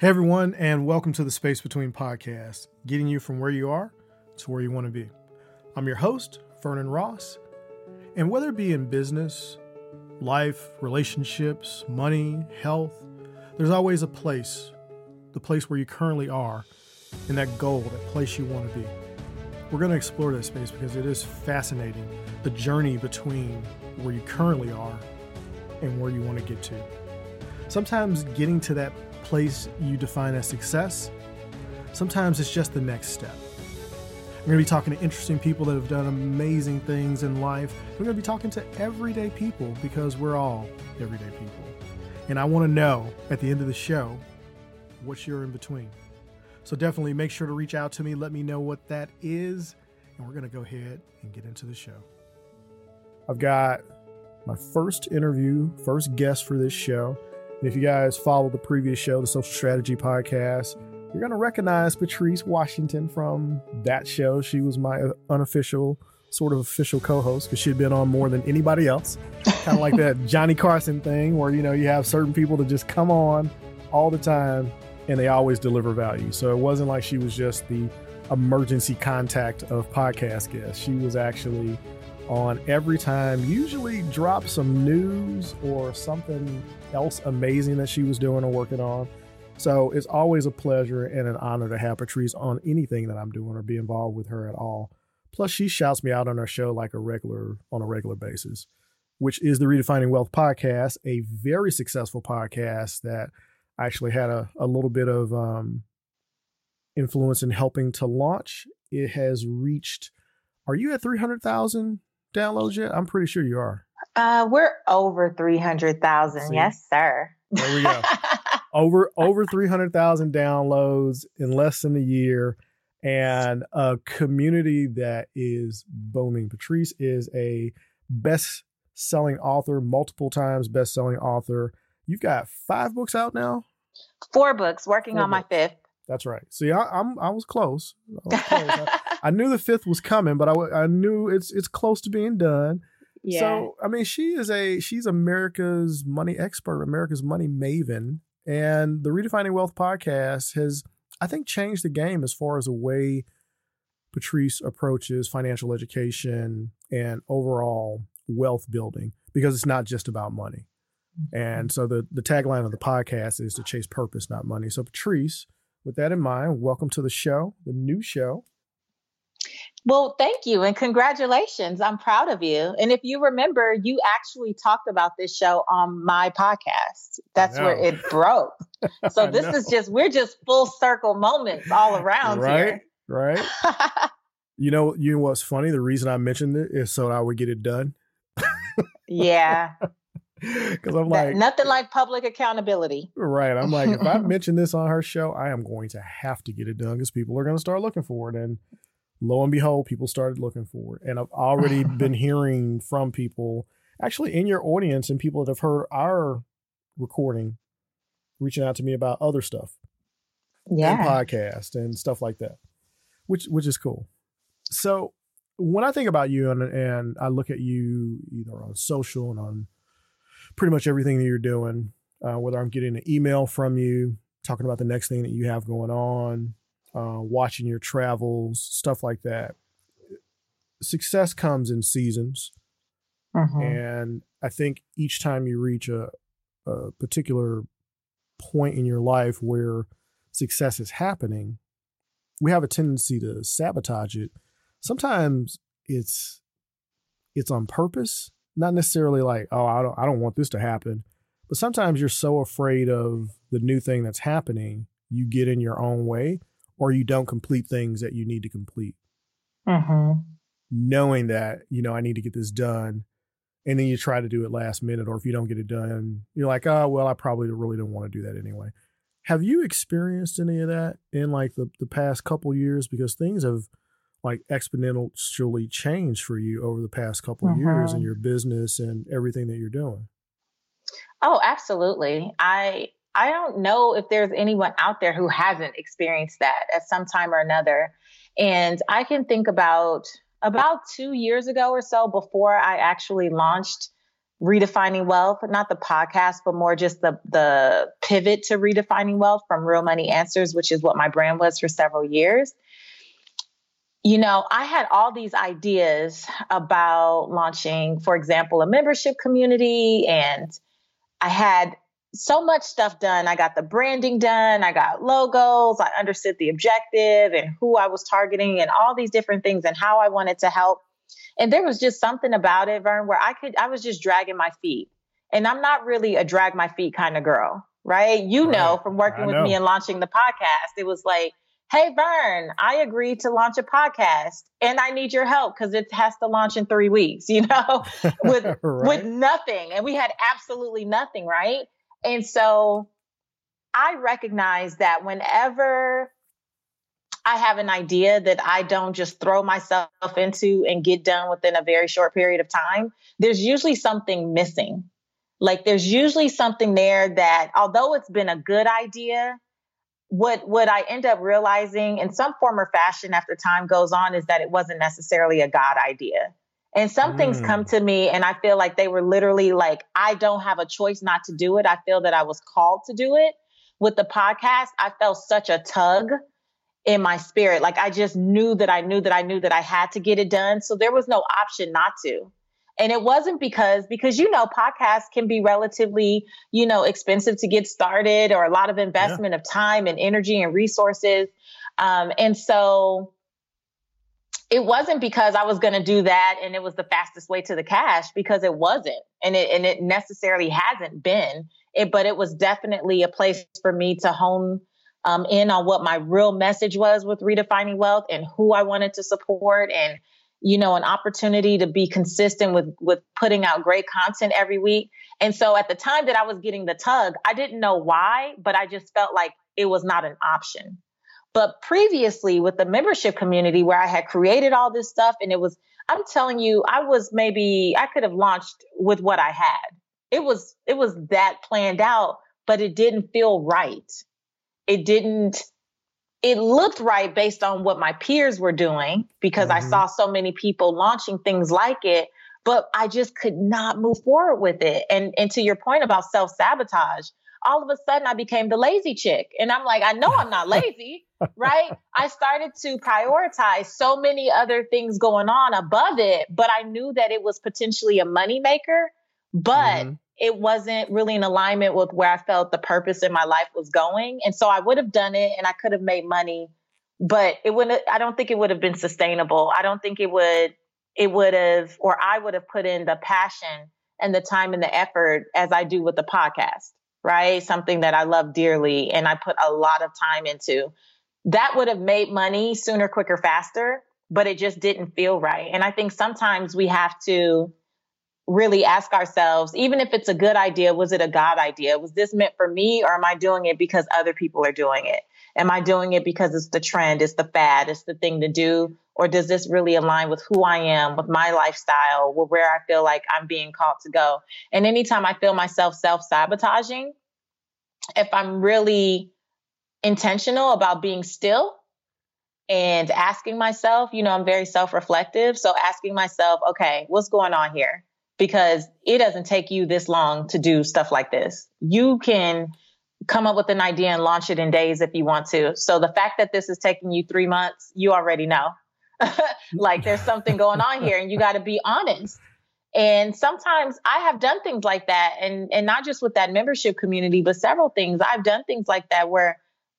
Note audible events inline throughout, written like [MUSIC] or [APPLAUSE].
Hey, everyone, and welcome to the Space Between podcast, getting you from where you are to where you want to be. I'm your host, Vernon Ross, and whether it be in business, life, relationships, money, health, there's always a place, the place where you currently are, and that goal, that place you want to be. We're going to explore that space because it is fascinating the journey between where you currently are and where you want to get to. Sometimes getting to that place you define as success, sometimes it's just the next step. We're going to be talking to interesting people that have done amazing things in life. We're going to be talking to everyday people because we're all everyday people. And I want to know at the end of the show what you're in between. So definitely make sure to reach out to me. Let me know what that is. And we're going to go ahead and get into the show. I've got my first interview, first guest for this show. And if you guys follow the previous show, the Social Strategy Podcast, you're going to recognize Patrice Washington from that show. She was my unofficial, sort of official co host because she had been on more than anybody else. kind of like that [LAUGHS] Johnny Carson thing where, you know, you have certain people that just come on all the time and they always deliver value. So it wasn't like she was just the emergency contact of podcast guests. She was actually on every time, usually drop some news or something else amazing that she was doing or working on. So it's always a pleasure and an honor to have Patrice on anything that I'm doing or be involved with her at all. Plus, she shouts me out on her show like a regular on a regular basis, which is the Redefining Wealth podcast, a very successful podcast that actually had a, a little bit of um, influence in helping to launch. It has reached. Are you at three hundred thousand downloads yet? I'm pretty sure you are. Uh, we're over 300,000. Yes, sir. There we go. [LAUGHS] over over 300,000 downloads in less than a year and a community that is booming. Patrice is a best-selling author, multiple times best-selling author. You've got 5 books out now? Four books, working Four on books. my fifth. That's right. See, I, am I was close. I, was [LAUGHS] close. I, I, knew the fifth was coming, but I, I knew it's it's close to being done. Yeah. So I mean, she is a she's America's money expert, America's money maven, and the Redefining Wealth podcast has, I think, changed the game as far as the way Patrice approaches financial education and overall wealth building because it's not just about money. And mm-hmm. so the the tagline of the podcast is to chase purpose, not money. So Patrice, with that in mind, welcome to the show, the new show. Well, thank you and congratulations. I'm proud of you. And if you remember, you actually talked about this show on my podcast. That's where it broke. [LAUGHS] So this is just we're just full circle moments all around right, here. Right. [LAUGHS] you know, you know what's funny? The reason I mentioned it is so I would get it done. yeah. [LAUGHS] [LAUGHS] Because I'm like nothing like public accountability. Right. I'm like, if I [LAUGHS] mention this on her show, I am going to have to get it done because people are going to start looking for it. And lo and behold, people started looking for it. And I've already [LAUGHS] been hearing from people, actually in your audience, and people that have heard our recording, reaching out to me about other stuff, yeah, and podcast and stuff like that, which which is cool. So when I think about you and and I look at you either on social and on pretty much everything that you're doing, uh, whether I'm getting an email from you talking about the next thing that you have going on, uh, watching your travels, stuff like that. Success comes in seasons. Mm-hmm. And I think each time you reach a, a particular point in your life where success is happening, we have a tendency to sabotage it. Sometimes it's it's on purpose, not necessarily like, oh, I don't I don't want this to happen. But sometimes you're so afraid of the new thing that's happening, you get in your own way or you don't complete things that you need to complete. Mm-hmm. Knowing that, you know, I need to get this done. And then you try to do it last minute, or if you don't get it done, you're like, oh, well, I probably really don't want to do that anyway. Have you experienced any of that in like the, the past couple years? Because things have like exponentially changed for you over the past couple mm-hmm. years in your business and everything that you're doing. Oh, absolutely. I I don't know if there's anyone out there who hasn't experienced that at some time or another. And I can think about about two years ago or so before I actually launched redefining wealth, not the podcast, but more just the the pivot to redefining wealth from Real Money Answers, which is what my brand was for several years. You know, I had all these ideas about launching, for example, a membership community, and I had so much stuff done. I got the branding done, I got logos, I understood the objective and who I was targeting, and all these different things, and how I wanted to help and there was just something about it, Vern, where I could, I was just dragging my feet. And I'm not really a drag my feet kind of girl, right? You right. know, from working I with know. me and launching the podcast, it was like, hey, Vern, I agreed to launch a podcast and I need your help because it has to launch in three weeks, you know, [LAUGHS] with, right. with nothing. And we had absolutely nothing, right? And so I recognize that whenever I have an idea that I don't just throw myself into and get done within a very short period of time, there's usually something missing. Like there's usually something there that although it's been a good idea, what what I end up realizing in some form or fashion after time goes on is that it wasn't necessarily a God idea. And some mm. things come mm. to me and I feel like they were literally like I don't have a choice not to do it. I feel that I was called to do it. With the podcast, I felt such a tug in my spirit. Like I just knew that I knew that I knew that I had to get it done. So there was no option not to. And it wasn't because, because you know, podcasts can be relatively, you know, expensive to get started or a lot of investment yeah. of time and energy and resources. Um, and so it wasn't because I was going to do that and it was the fastest way to the cash because it wasn't. And it, and it necessarily hasn't been it, but it was definitely a place for me to hone um, in on what my real message was with redefining wealth and who I wanted to support and you know an opportunity to be consistent with with putting out great content every week. And so at the time that I was getting the tug I didn't know why but I just felt like it was not an option. But previously with the membership community where I had created all this stuff and it was I'm telling you I was maybe I could have launched with what I had. It was it was that planned out but it didn't feel right. It didn't it looked right based on what my peers were doing because mm-hmm. I saw so many people launching things like it, but I just could not move forward with it. And and to your point about self-sabotage, all of a sudden I became the lazy chick. And I'm like, I know I'm not [LAUGHS] lazy, right? I started to prioritize so many other things going on above it, but I knew that it was potentially a moneymaker. But mm-hmm it wasn't really in alignment with where I felt the purpose in my life was going. And so I would have done it and I could have made money, but it wouldn't, I don't think it would have been sustainable. I don't think it would, it would have, or I would have put in the passion and the time and the effort as I do with the podcast, right? Something that I love dearly and I put a lot of time into. That would have made money sooner, quicker, faster, but it just didn't feel right. And I think sometimes we have to, really ask ourselves, even if it's a good idea, was it a God idea? Was this meant for me or am I doing it because other people are doing it? Am I doing it because it's the trend, it's the fad, it's the thing to do? Or does this really align with who I am, with my lifestyle, with where I feel like I'm being called to go? And anytime I feel myself self sabotaging, if I'm really intentional about being still and asking myself, you know, I'm very self reflective. So asking myself, okay, what's going on here? Because it doesn't take you this long to do stuff like this. You can come up with an idea and launch it in days if you want to. So the fact that this is taking you three months, you already know. [LAUGHS] like there's something going on here and you got to be honest. And sometimes I have done things like that and and not just with that membership community, but several things. I've done things like that where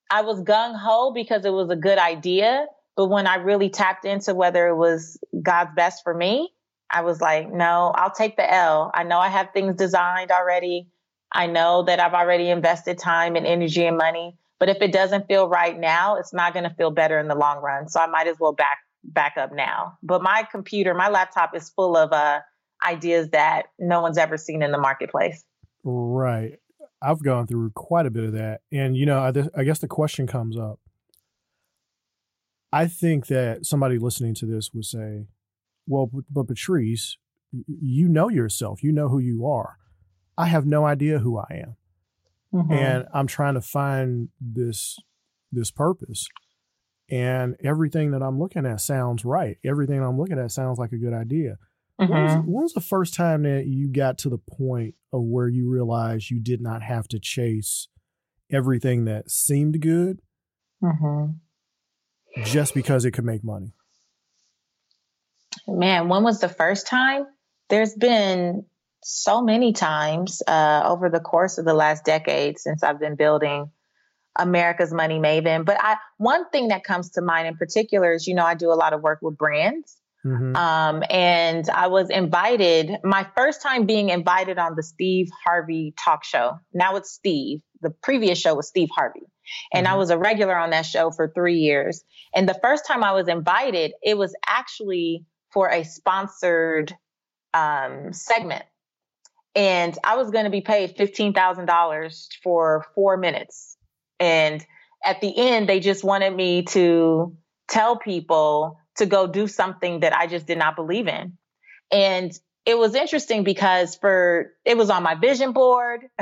I was gung ho because it was a good idea, but when I really tapped into whether it was God's best for me, I was like, no, I'll take the L. I know I have things designed already. I know that I've already invested time and energy and money. But if it doesn't feel right now, it's not going to feel better in the long run. So I might as well back back up now. But my computer, my laptop is full of uh, ideas that no one's ever seen in the marketplace. Right. I've gone through quite a bit of that. And, you know, I, I guess the question comes up. I think that somebody listening to this would say, well, but Patrice, you know yourself. You know who you are. I have no idea who I am. Mm-hmm. And I'm trying to find this this purpose. And everything that I'm looking at sounds right. Everything I'm looking at sounds like a good idea. Mm-hmm. When, was, when was the first time that you got to the point of where you realized you did not have to chase everything that seemed good mm-hmm. just because it could make money? Man, when was the first time? There's been so many times uh, over the course of the last decade since I've been building America's Money Maven. But I one thing that comes to mind in particular is, you know, I do a lot of work with brands. Mm-hmm. Um, and I was invited, my first time being invited on the Steve Harvey talk show. Now it's Steve. The previous show was Steve Harvey. And mm-hmm. I was a regular on that show for three years. And the first time I was invited, it was actually for a sponsored um, segment. And I was going to be paid $15,000 for four minutes. And at the end, they just wanted me to tell people to go do something that I just did not believe in. And it was interesting because for it was on my vision board. [LAUGHS]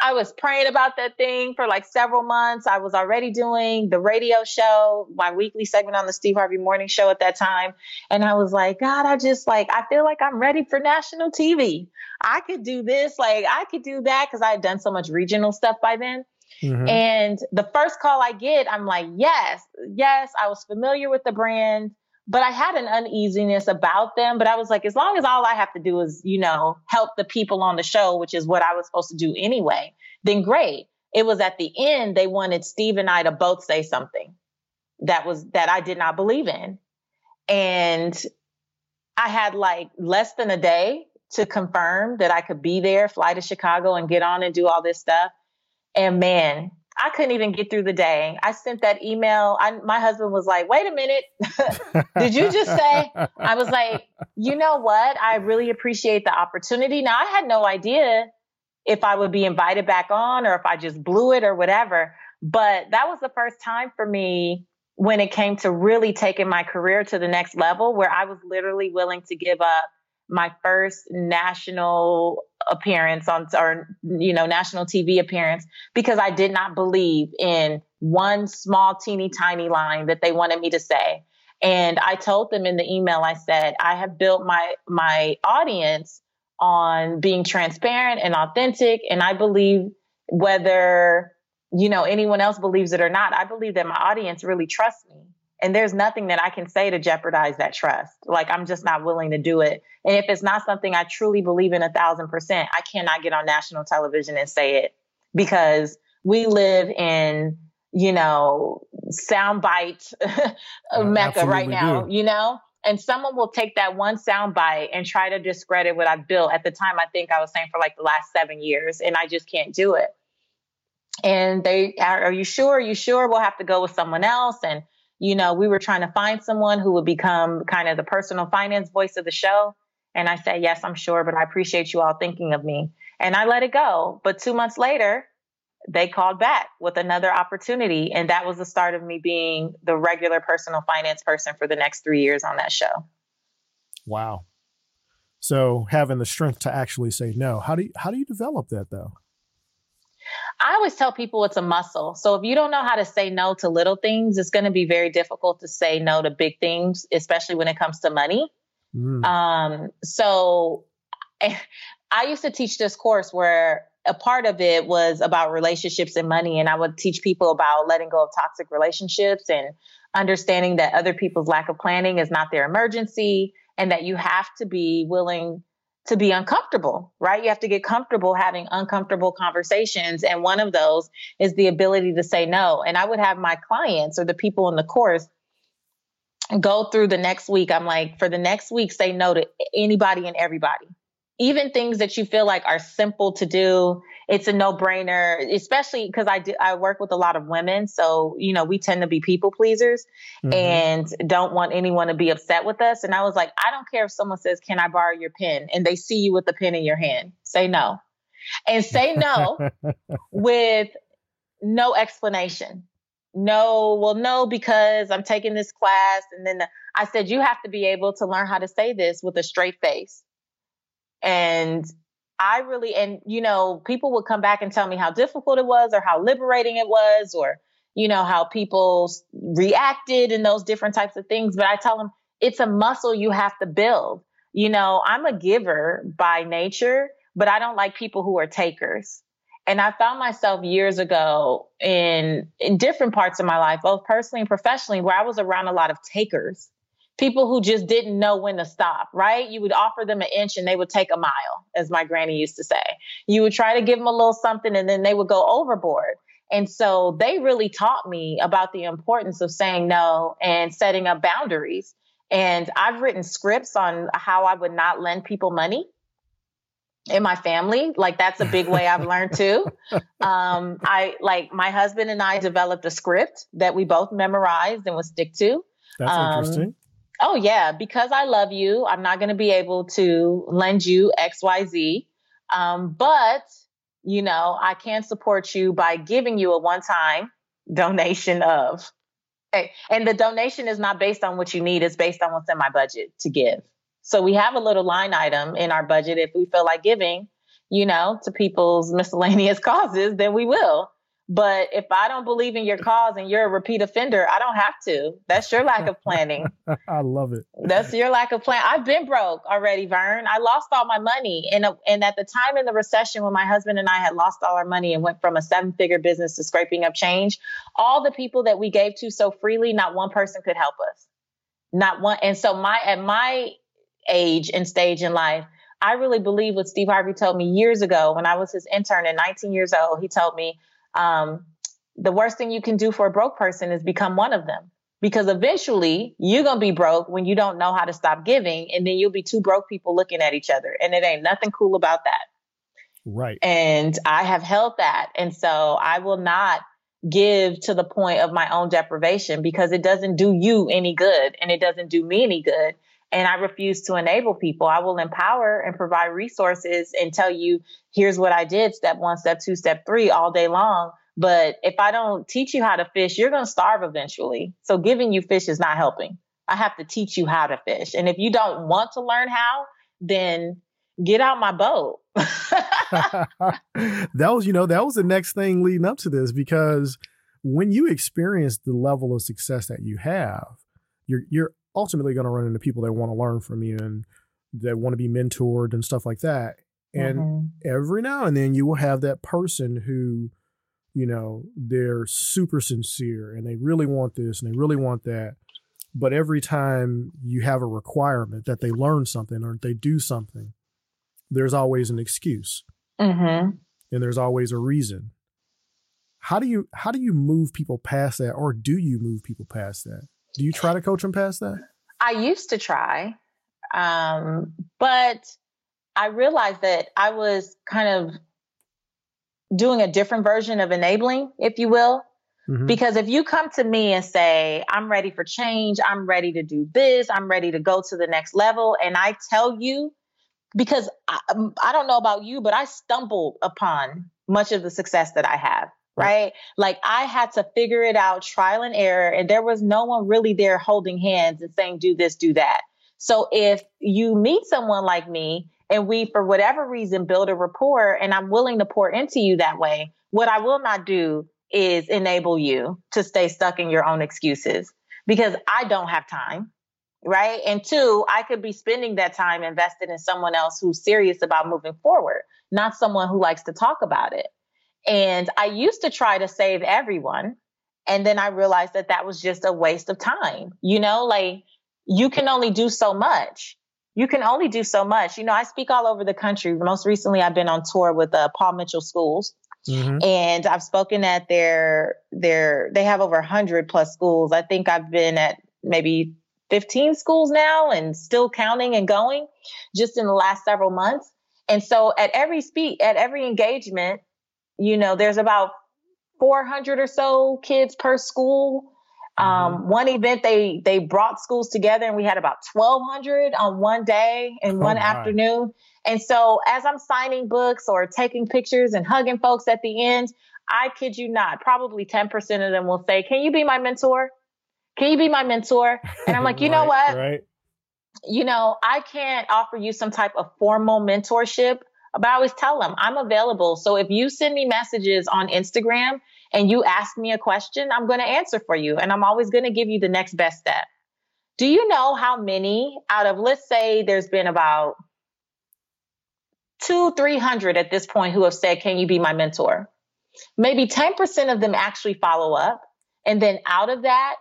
I was praying about that thing for like several months. I was already doing the radio show, my weekly segment on the Steve Harvey Morning Show at that time. And I was like, God, I just like, I feel like I'm ready for national TV. I could do this, like, I could do that because I had done so much regional stuff by then. Mm-hmm. And the first call I get, I'm like, yes, yes, I was familiar with the brand but I had an uneasiness about them. But I was like, as long as all I have to do is, you know, help the people on the show, which is what I was supposed to do anyway, then great. It was at the end, they wanted Steve and I to both say something that was that I did not believe in. And I had like less than a day to confirm that I could be there, fly to Chicago and get on and do all this stuff. And man, I couldn't even get through the day. I sent that email. I, my husband was like, wait a minute. [LAUGHS] Did you just say? [LAUGHS] I was like, you know what? I really appreciate the opportunity. Now, I had no idea if I would be invited back on or if I just blew it or whatever. But that was the first time for me when it came to really taking my career to the next level where I was literally willing to give up my first national appearance on or you know national TV appearance because I did not believe in one small teeny tiny line that they wanted me to say. And I told them in the email I said I have built my my audience on being transparent and authentic and I believe whether you know anyone else believes it or not I believe that my audience really trusts me and there's nothing that I can say to jeopardize that trust. Like I'm just not willing to do it. And if it's not something I truly believe in a thousand percent, I cannot get on national television and say it because we live in, you know, soundbite [LAUGHS] mecca right now, do. you know? And someone will take that one soundbite and try to discredit what I've built. At the time, I think I was saying for like the last seven years, and I just can't do it. And they are, are you sure? Are you sure? We'll have to go with someone else. And you know, we were trying to find someone who would become kind of the personal finance voice of the show. And I said, yes, I'm sure, but I appreciate you all thinking of me. And I let it go. But two months later, they called back with another opportunity. And that was the start of me being the regular personal finance person for the next three years on that show. Wow. So having the strength to actually say no, how do you, how do you develop that though? I always tell people it's a muscle. So if you don't know how to say no to little things, it's going to be very difficult to say no to big things, especially when it comes to money. Mm. Um, so I used to teach this course where a part of it was about relationships and money. And I would teach people about letting go of toxic relationships and understanding that other people's lack of planning is not their emergency and that you have to be willing to be uncomfortable, right? You have to get comfortable having uncomfortable conversations. And one of those is the ability to say no. And I would have my clients or the people in the course go through the next week. I'm like, for the next week, say no to anybody and everybody even things that you feel like are simple to do it's a no-brainer especially because i do i work with a lot of women so you know we tend to be people pleasers mm-hmm. and don't want anyone to be upset with us and i was like i don't care if someone says can i borrow your pen and they see you with the pen in your hand say no. And say no [LAUGHS] with no explanation. No well no because i'm taking this class and then the, i said you have to be able to learn how to say this with a straight face and I really, and you know, people would come back and tell me how difficult it was or how liberating it was or, you know, how people reacted and those different types of things. But I tell them it's a muscle you have to build. you know, I'm a giver by nature, but I don't like people who are takers. And I found myself years ago in, in different parts of my life, both personally and professionally, where I was around a lot of takers, people who just didn't know when to stop, right? You would offer them an inch and they would take a mile, as my granny used to say. You would try to give them a little something and then they would go overboard. And so they really taught me about the importance of saying no and setting up boundaries. And I've written scripts on how I would not lend people money in my family. Like that's a big way I've learned too. [LAUGHS] Um, I like my husband and I developed a script that we both memorized and would stick to. That's um, interesting. Oh yeah, because I love you, I'm not going to be able to lend you X, Y, Z. Um, but you know, I can support you by giving you a one-time donation of. And the donation is not based on what you need; it's based on what's in my budget to give. So we have a little line item in our budget. If we feel like giving, you know, to people's miscellaneous [LAUGHS] causes, then we will. But if I don't believe in your cause and you're a repeat offender, I don't have to. That's your lack of planning. [LAUGHS] I love it. That's your lack of plan. I've been broke already, Vern. I lost all my money. And, uh, and at the time in the recession, when my husband and I had lost all our money and went from a seven figure business to scraping up change, all the people that we gave to so freely, not one person could help us. Not one. And so my, at my age and stage in life. I really believe what Steve Harvey told me years ago when I was his intern at 19 years old. He told me um, the worst thing you can do for a broke person is become one of them. Because eventually you're going to be broke when you don't know how to stop giving and then you'll be two broke people looking at each other and it ain't nothing cool about that. Right. And i have held that and so i will not give to the point of my own deprivation because it doesn't do you any good and it doesn't do me any good and I refuse to enable people. I will empower and provide resources and tell you, here's what I did, step one, step two, step three, all day long. But if I don't teach you how to fish, you're going to starve eventually. So giving you fish is not helping. I have to teach you how to fish. And if you don't want to learn how, then get out my boat. [LAUGHS] that was, you know, that was the next thing leading up to this because when you experience the level of success that you have, you're you're ultimately going to run into people that want to learn from you and that want to be mentored and stuff like that. And mm-hmm. every now and then you will have that person who, you know, they're super sincere and they really want this and they really want that. But every time you have a requirement that they learn something or they do something, there's always an excuse. Mm-hmm. And there's always a reason. How do you how do you move people past that, or do you move people past that? Do you try to coach them past that? I used to try, um, but I realized that I was kind of doing a different version of enabling, if you will. Mm-hmm. Because if you come to me and say, I'm ready for change, I'm ready to do this, I'm ready to go to the next level, and I tell you, because I, I don't know about you, but I stumbled upon much of the success that I have right? Like I had to figure it out trial and error, and there was no one really there holding hands and saying, do this, do that. So if you meet someone like me and we, for whatever reason, build a rapport and I'm willing to pour into you that way, what I will not do is enable you to stay stuck in your own excuses because I don't have time. Right. And two, I could be spending that time invested in someone else who's serious about moving forward, not someone who likes to talk about it. And I used to try to save everyone. And then I realized that that was just a waste of time. You know, like you can only do so much. You can only do so much. You know, I speak all over the country. Most recently, I've been on tour with uh, Paul Mitchell Schools. Mm-hmm. And I've spoken at their their they have over 100 plus schools. I think I've been at maybe 15 schools now and still counting and going just in the last several months. And so at every speak at every engagement, you know, there's about 400 or so kids per school. Um, mm-hmm. one event they they brought schools together and we had about 1200 on one day and oh one afternoon. And so as I'm signing books or taking pictures and hugging folks at the end, I kid you not, probably 10% of them will say, "Can you be my mentor? Can you be my mentor?" And I'm like, "You [LAUGHS] right, know what? Right. You know, I can't offer you some type of formal mentorship, but I always tell them I'm available. So if you send me messages on Instagram and you ask me a question, I'm going to answer for you. And I'm always going to give you the next best step. Do you know how many out of, let's say, there's been about two, 300 at this point who have said, Can you be my mentor? Maybe 10% of them actually follow up. And then out of that,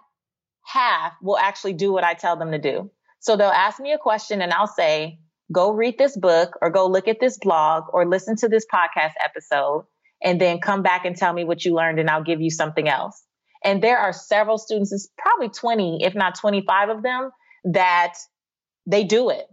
half will actually do what I tell them to do. So they'll ask me a question and I'll say, Go read this book or go look at this blog or listen to this podcast episode and then come back and tell me what you learned and I'll give you something else. And there are several students, it's probably 20, if not 25 of them, that they do it.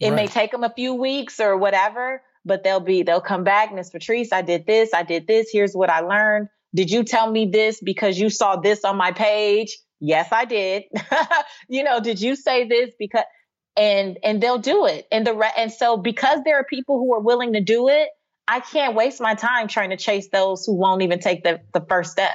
It right. may take them a few weeks or whatever, but they'll be, they'll come back, Miss Patrice, I did this, I did this, here's what I learned. Did you tell me this because you saw this on my page? Yes, I did. [LAUGHS] you know, did you say this because and and they'll do it. And the re- and so because there are people who are willing to do it, I can't waste my time trying to chase those who won't even take the the first step.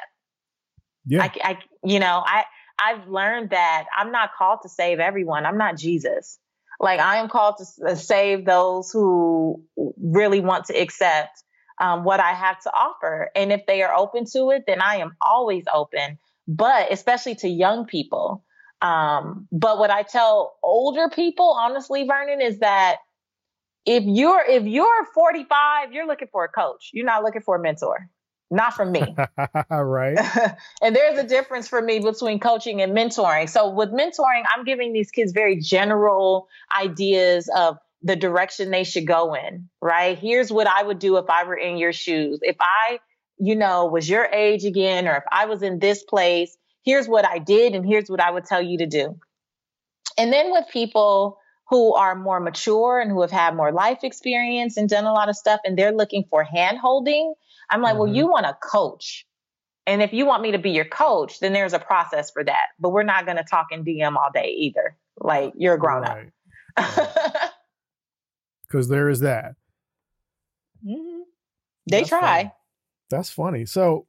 Yeah. I, I, you know, I, I've learned that I'm not called to save everyone. I'm not Jesus. Like I am called to uh, save those who really want to accept um, what I have to offer. And if they are open to it, then I am always open. But especially to young people. Um, but what I tell older people, honestly, Vernon, is that if you're if you're 45, you're looking for a coach. You're not looking for a mentor not from me. [LAUGHS] right. [LAUGHS] and there's a difference for me between coaching and mentoring. So with mentoring, I'm giving these kids very general ideas of the direction they should go in, right? Here's what I would do if I were in your shoes. If I, you know, was your age again, or if I was in this place, here's what I did and here's what I would tell you to do. And then with people who are more mature and who have had more life experience and done a lot of stuff and they're looking for hand holding, I'm like, mm-hmm. well, you want a coach. And if you want me to be your coach, then there's a process for that. But we're not going to talk in DM all day either. Like you're a grown right. up. [LAUGHS] Because there is that. Mm-hmm. They That's try. Funny. That's funny. So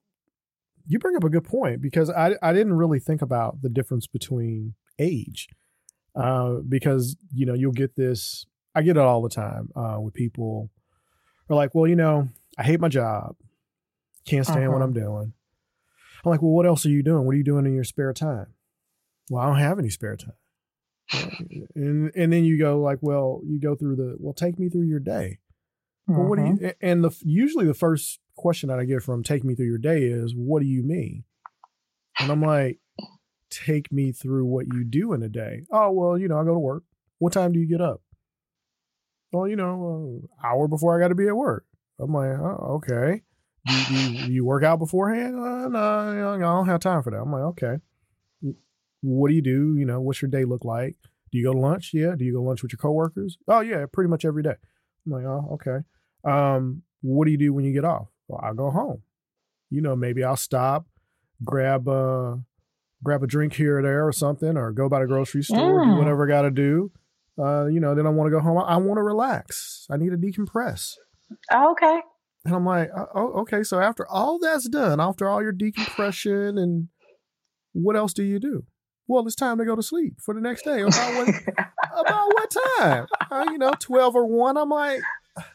you bring up a good point because I, I didn't really think about the difference between age. Uh, because, you know, you'll get this, I get it all the time uh, with people are like, well, you know, I hate my job. Can't stand uh-huh. what I'm doing. I'm like, well, what else are you doing? What are you doing in your spare time? Well, I don't have any spare time. and and then you go like, well, you go through the well, take me through your day. Well, what do you? Mm-hmm. And the usually the first question that I get from "take me through your day" is, "What do you mean?" And I'm like, "Take me through what you do in a day." Oh well, you know, I go to work. What time do you get up? Well, you know, uh, hour before I got to be at work. I'm like, oh, okay do you, do you, work out beforehand? Uh, no, I don't have time for that. I'm like, okay. What do you do? You know, what's your day look like? Do you go to lunch? Yeah. Do you go to lunch with your coworkers? Oh, yeah, pretty much every day. I'm like, oh, okay. Um, what do you do when you get off? Well, I'll go home. You know, maybe I'll stop, grab a grab a drink here or there or something, or go by the grocery store, do whatever I got to do. Uh, you know, then I want to go home. I, I want to relax. I need to decompress. Oh, okay. And I'm like, oh, oh, okay. So after all that's done, after all your decompression, and what else do you do? Well, it's time to go to sleep for the next day. About what? [LAUGHS] about what time? Uh, you know, twelve or one. I'm like,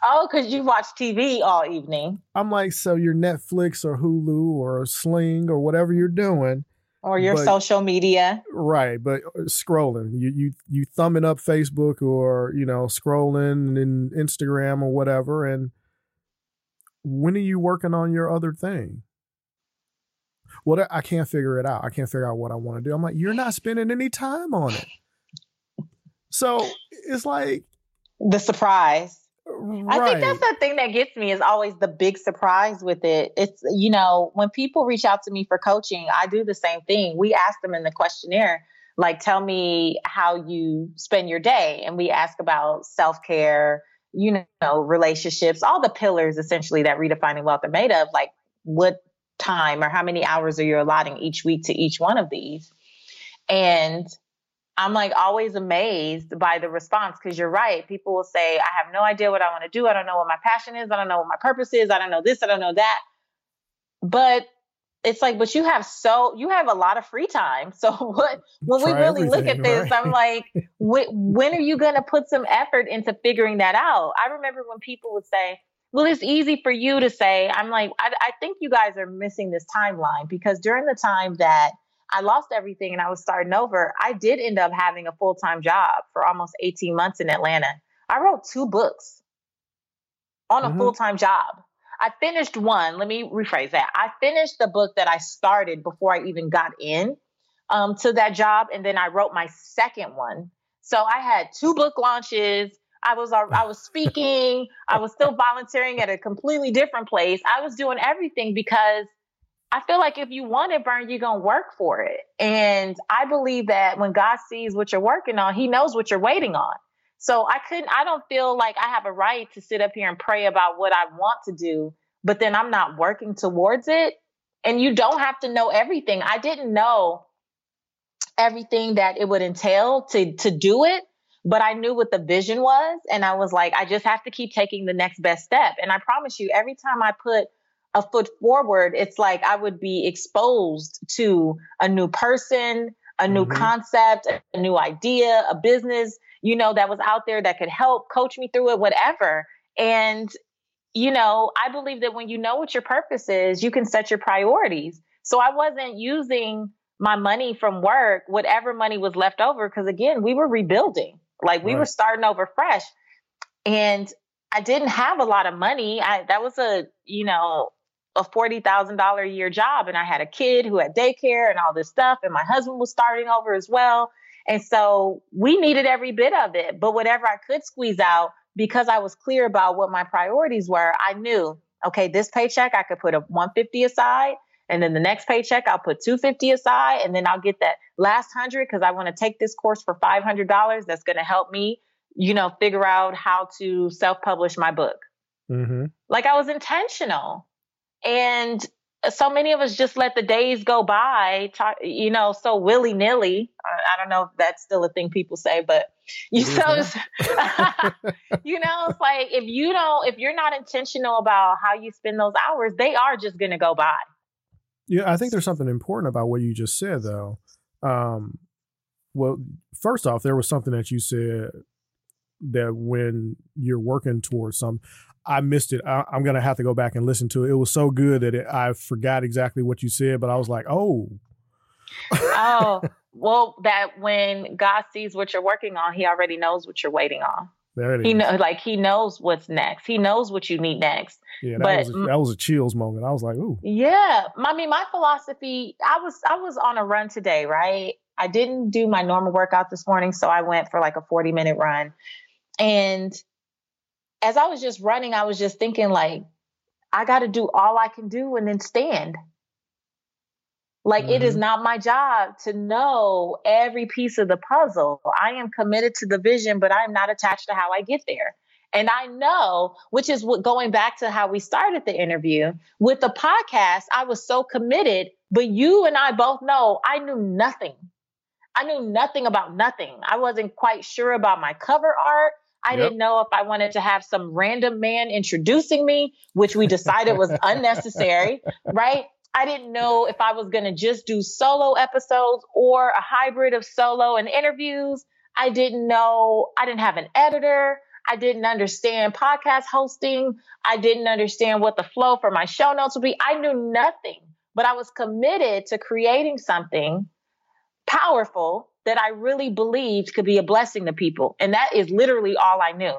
oh, because you watch TV all evening. I'm like, so your Netflix or Hulu or Sling or whatever you're doing, or your but, social media, right? But uh, scrolling, you you you thumbing up Facebook or you know scrolling in Instagram or whatever, and when are you working on your other thing? Well, I can't figure it out. I can't figure out what I want to do. I'm like, you're not spending any time on it. So it's like the surprise. Right. I think that's the thing that gets me is always the big surprise with it. It's, you know, when people reach out to me for coaching, I do the same thing. We ask them in the questionnaire, like, tell me how you spend your day. And we ask about self care, you know, relationships, all the pillars essentially that redefining wealth are made of, like what time or how many hours are you allotting each week to each one of these? And I'm like always amazed by the response because you're right. People will say, I have no idea what I want to do. I don't know what my passion is. I don't know what my purpose is. I don't know this. I don't know that. But it's like, but you have so you have a lot of free time. [LAUGHS] So what when Try we really look at this, right? I'm like, [LAUGHS] when are you going to put some effort into figuring that out? I remember when people would say, well, it's easy for you to say. I'm like, I, I think you guys are missing this timeline because during the time that I lost everything and I was starting over, I did end up having a full time job for almost 18 months in Atlanta. I wrote two books on a mm-hmm. full time job. I finished one. Let me rephrase that. I finished the book that I started before I even got in um, to that job, and then I wrote my second one. So I had two book launches. I was I was speaking. I was still volunteering at a completely different place. I was doing everything because I feel like if you want it, Vern, you're gonna work for it. And I believe that when God sees what you're working on, He knows what you're waiting on. So I couldn't, I don't feel like I have a right to sit up here and pray about what I want to do, but then I'm not working towards it. And you don't have to know everything. I didn't know everything that it would entail to to do it, but I knew what the vision was and I was like I just have to keep taking the next best step. And I promise you every time I put a foot forward, it's like I would be exposed to a new person, a new mm-hmm. concept, a new idea, a business you know, that was out there that could help coach me through it, whatever. And, you know, I believe that when you know what your purpose is, you can set your priorities. So I wasn't using my money from work, whatever money was left over, because again, we were rebuilding, like we right. were starting over fresh. And I didn't have a lot of money. I, that was a, you know, a $40,000 a year job. And I had a kid who had daycare and all this stuff. And my husband was starting over as well. And so we needed every bit of it. But whatever I could squeeze out, because I was clear about what my priorities were, I knew, okay, this paycheck, I could put a 150 aside. And then the next paycheck, I'll put 250 aside. And then I'll get that last hundred because I want to take this course for $500 that's going to help me, you know, figure out how to self publish my book. Mm-hmm. Like I was intentional. And so many of us just let the days go by, talk, you know, so willy nilly. I don't know if that's still a thing people say, but you know, [LAUGHS] you know, it's like if you don't, if you're not intentional about how you spend those hours, they are just going to go by. Yeah, I think there's something important about what you just said, though. Um, well, first off, there was something that you said that when you're working towards some, I missed it. I, am gonna have to go back and listen to it. It was so good that it, I forgot exactly what you said, but I was like, oh. oh, [LAUGHS] well, that when God sees what you're working on, He already knows what you're waiting on. There it he know, like He knows what's next. He knows what you need next. Yeah, that but, was a, that was a chills moment. I was like, ooh. Yeah, I mean, my philosophy. I was I was on a run today, right? I didn't do my normal workout this morning, so I went for like a 40 minute run, and as I was just running, I was just thinking, like, I got to do all I can do and then stand. Like, mm-hmm. it is mm-hmm. not my job to know every piece of the puzzle. I am committed to the vision, but I am not attached to how I get there. And I know, which is what going back to how we started the interview with the podcast, I was so committed, but you and I both know I knew nothing. I knew nothing about nothing. I wasn't quite sure about my cover art. I yep. didn't know if I wanted to have some random man introducing me, which we decided was unnecessary, [LAUGHS] right? I didn't know if I was going to just do solo episodes or a hybrid of solo and interviews. I didn't know, I didn't have an editor. I didn't understand podcast hosting. I didn't understand what the flow for my show notes would be. I knew nothing, but I was committed to creating something powerful that I really believed could be a blessing to people. And that is literally all I knew.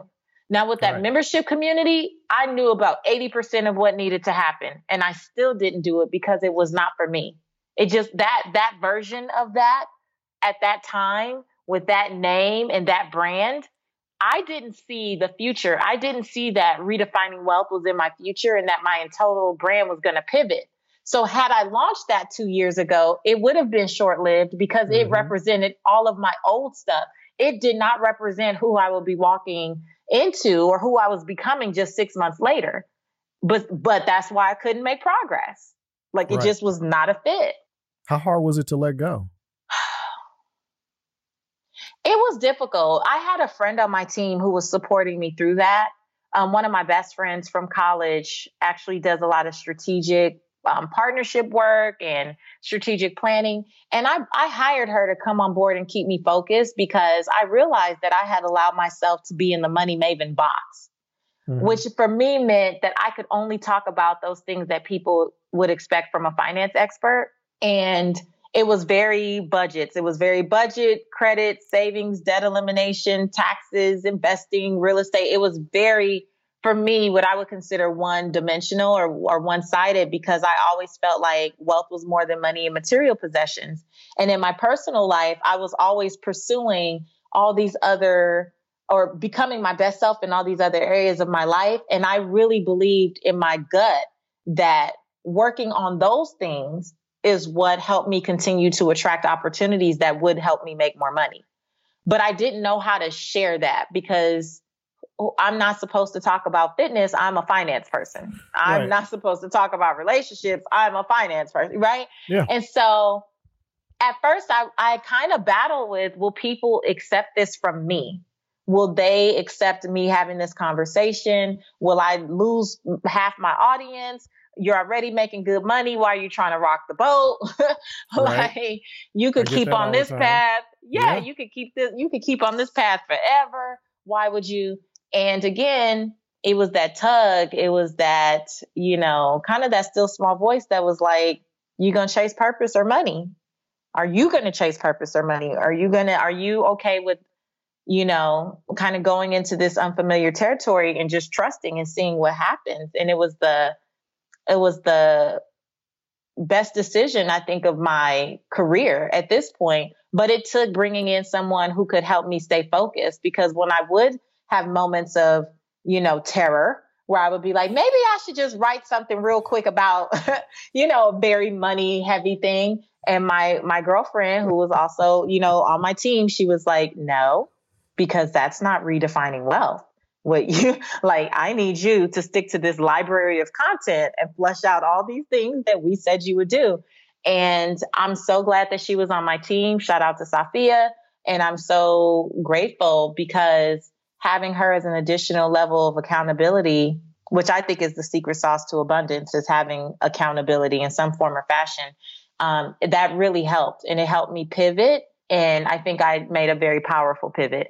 Now, with that right. membership community, I knew about 80% of what needed to happen. And I still didn't do it because it was not for me. It just that, that version of that at that time with that name and that brand, I didn't see the future. I didn't see that redefining wealth was in my future and that my total brand was going to pivot. So had I launched that two years ago, it would have been short lived because mm-hmm. it represented all of my old stuff. It did not represent who I would be walking into or who I was becoming just six months later. But but that's why I couldn't make progress. Like it right. just was not a fit. How hard was it to let go? [SIGHS] it was difficult. I had a friend on my team who was supporting me through that. Um, one of my best friends from college actually does a lot of strategic um, partnership work and strategic planning. And I, I hired her to come on board and keep me focused because I realized that I had allowed myself to be in the money maven box, mm-hmm. which for me meant that I could only talk about those things that people would expect from a finance expert. And it was very budgets. It was very budget, credit, savings, debt elimination, taxes, investing, real estate. It was very for me what I would consider one dimensional or, or one sided because I always felt like wealth was more than money and material possessions. And in my personal life, I was always pursuing all these other or becoming my best self in all these other areas of my life. And I really believed in my gut that working on those things is what helped me continue to attract opportunities that would help me make more money. But I didn't know how to share that because Oh, I'm not supposed to talk about fitness. I'm a finance person. I'm right. not supposed to talk about relationships. I'm a finance person, right? Yeah. And so at first I, I kind of battle with will people accept this from me? Will they accept me having this conversation? Will I lose half my audience? You're already making good money. Why are you trying to rock the boat? [LAUGHS] like right. you could keep on this path. Yeah, yeah, you could keep this, you could keep on this path forever. Why would you? And again, it was that tug. It was that, you know, kind of that still small voice that was like, you going to chase purpose or money? Are you going to chase purpose or money? Are you going to, are you okay with, you know, kind of going into this unfamiliar territory and just trusting and seeing what happens? And it was the, it was the best decision, I think, of my career at this point. But it took bringing in someone who could help me stay focused because when I would have moments of, you know, terror where I would be like, maybe I should just write something real quick about, [LAUGHS] you know, a very money heavy thing. And my my girlfriend, who was also, you know, on my team, she was like, no, because that's not redefining wealth. What you [LAUGHS] like, I need you to stick to this library of content and flesh out all these things that we said you would do. And I'm so glad that she was on my team. Shout out to Sophia. And I'm so grateful because having her as an additional level of accountability, which I think is the secret sauce to abundance, is having accountability in some form or fashion. Um, that really helped, and it helped me pivot. And I think I made a very powerful pivot.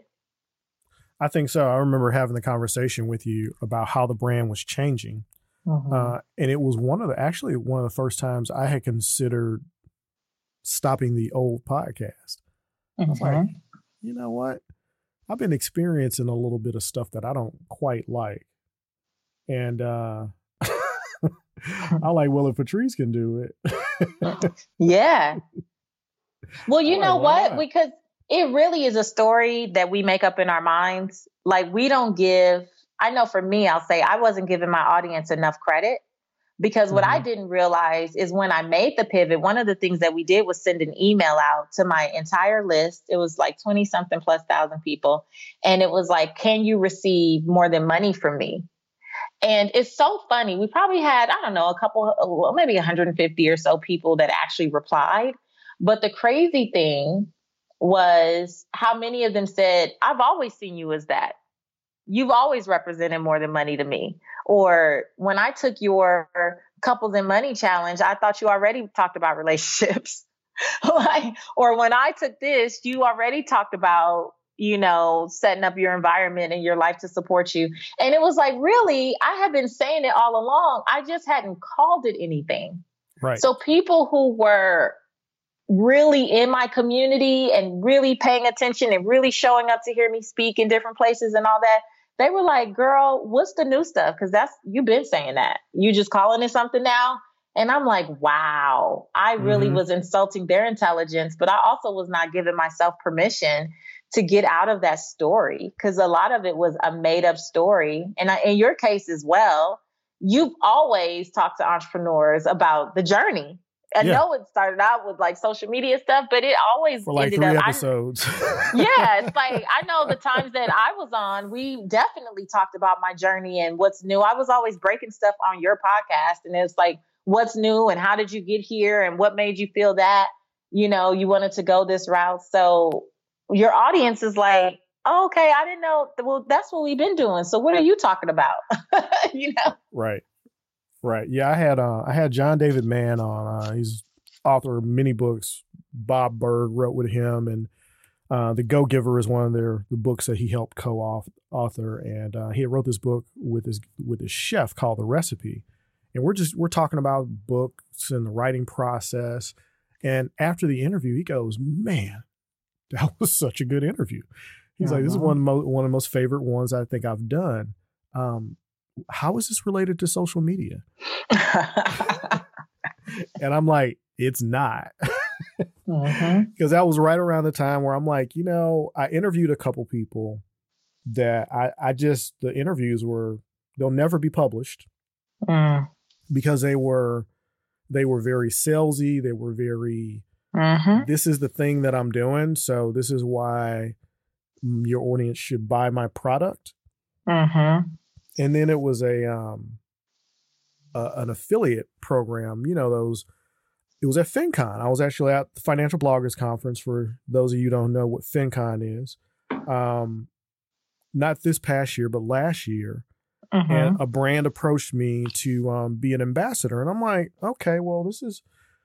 I think so. I remember having the conversation with you about how the brand was changing. Mm-hmm. Uh, and it was one of the actually one of the first times I had considered stopping the old podcast. Mm-hmm. I was like, mm-hmm. you know what? I've been experiencing a little bit of stuff that I don't quite like. And uh [LAUGHS] I like, well, if Patrice can do it. [LAUGHS] yeah. Well, you know what? Because it really is a story that we make up in our minds. Like we don't give I know for me, I'll say I wasn't giving my audience enough credit because what mm-hmm. I didn't realize is when I made the pivot, one of the things that we did was send an email out to my entire list. It was like 20 something plus thousand people. And it was like, can you receive more than money from me? And it's so funny. We probably had, I don't know, a couple, well, maybe 150 or so people that actually replied. But the crazy thing was how many of them said, I've always seen you as that. You've always represented more than money to me. Or when I took your couples and money challenge, I thought you already talked about relationships. [LAUGHS] like, or when I took this, you already talked about, you know, setting up your environment and your life to support you. And it was like, really, I have been saying it all along. I just hadn't called it anything. Right. So people who were really in my community and really paying attention and really showing up to hear me speak in different places and all that, they were like, girl, what's the new stuff? Because that's, you've been saying that. You just calling it something now? And I'm like, wow, I really mm-hmm. was insulting their intelligence, but I also was not giving myself permission to get out of that story because a lot of it was a made up story. And I, in your case as well, you've always talked to entrepreneurs about the journey I yeah. know it started out with like social media stuff, but it always for like three up, episodes. I, [LAUGHS] yeah, it's like I know the times that I was on, we definitely talked about my journey and what's new. I was always breaking stuff on your podcast, and it's like, what's new and how did you get here and what made you feel that you know you wanted to go this route. So your audience is like, oh, okay, I didn't know. Well, that's what we've been doing. So what are you talking about? [LAUGHS] you know, right. Right. Yeah, I had uh, I had John David Mann on. Uh, he's author of many books. Bob Burg wrote with him, and uh, The Go Giver is one of their the books that he helped co-author. And uh, he wrote this book with his with his chef called The Recipe. And we're just we're talking about books and the writing process. And after the interview, he goes, "Man, that [LAUGHS] was such a good interview." He's uh-huh. like, "This is one of mo- one of the most favorite ones I think I've done." Um, how is this related to social media? [LAUGHS] and I'm like, it's not. Because mm-hmm. [LAUGHS] that was right around the time where I'm like, you know, I interviewed a couple people that I, I just, the interviews were, they'll never be published mm. because they were, they were very salesy. They were very, mm-hmm. this is the thing that I'm doing. So this is why your audience should buy my product. Mm-hmm. And then it was a, um, a, an affiliate program, you know, those, it was at FinCon. I was actually at the Financial Bloggers Conference for those of you don't know what FinCon is. Um, not this past year, but last year. Mm-hmm. And a brand approached me to um, be an ambassador, and I'm like, okay, well, this is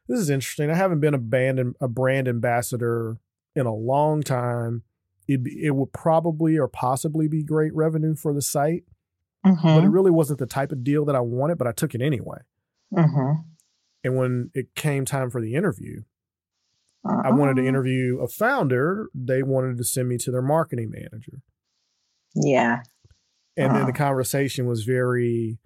this is interesting. I haven't been a band a brand ambassador in a long time. It it would probably or possibly be great revenue for the site, mm-hmm. but it really wasn't the type of deal that I wanted. But I took it anyway. Mm-hmm. And when it came time for the interview, uh-huh. I wanted to uh-huh. interview a founder. They wanted to send me to their marketing manager. Yeah. And uh-huh. then the uh-huh. conversation was very,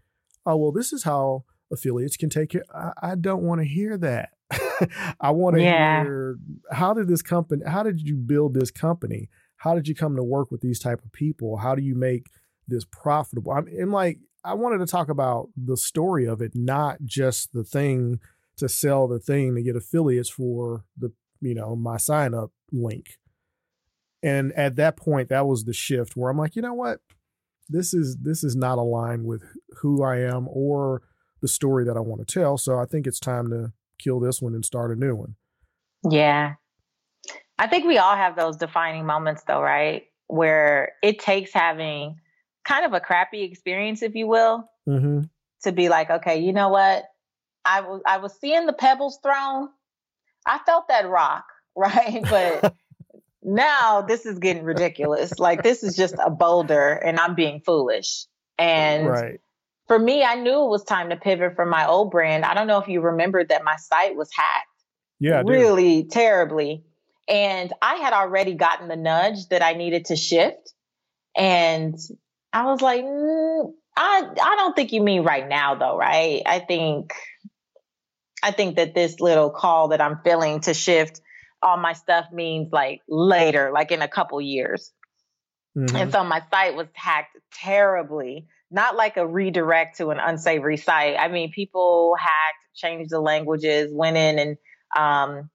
oh, well, this is how affiliates can take it. I, I don't want to hear that. [LAUGHS] I want to yeah. hear how did this company, how did you build this company? How did you come to work with these type of people? How do you make this profitable? I'm, like, I wanted to talk about the story of it, not just the thing to sell the thing to get affiliates for the, you know, my sign up link. And at that point, that was the shift where I'm like, you know what? This is this is not aligned with who I am or the story that I want to tell. So I think it's time to kill this one and start a new one. Yeah. I think we all have those defining moments though, right? Where it takes having kind of a crappy experience, if you will, mm-hmm. to be like, okay, you know what? I was I was seeing the pebbles thrown. I felt that rock, [LAUGHS] right? But [LAUGHS] now this is getting ridiculous. like this is just a boulder, and I'm being foolish. And right. for me, I knew it was time to pivot from my old brand. I don't know if you remember that my site was hacked. Yeah, really terribly. And I had already gotten the nudge that I needed to shift. And I was like, mm, I I don't think you mean right now though, right? I think I think that this little call that I'm feeling to shift all my stuff means like later, like in a couple years. Mm-hmm. And so my site was hacked terribly, not like a redirect to an unsavory site. I mean, people hacked, changed the languages, went in and um,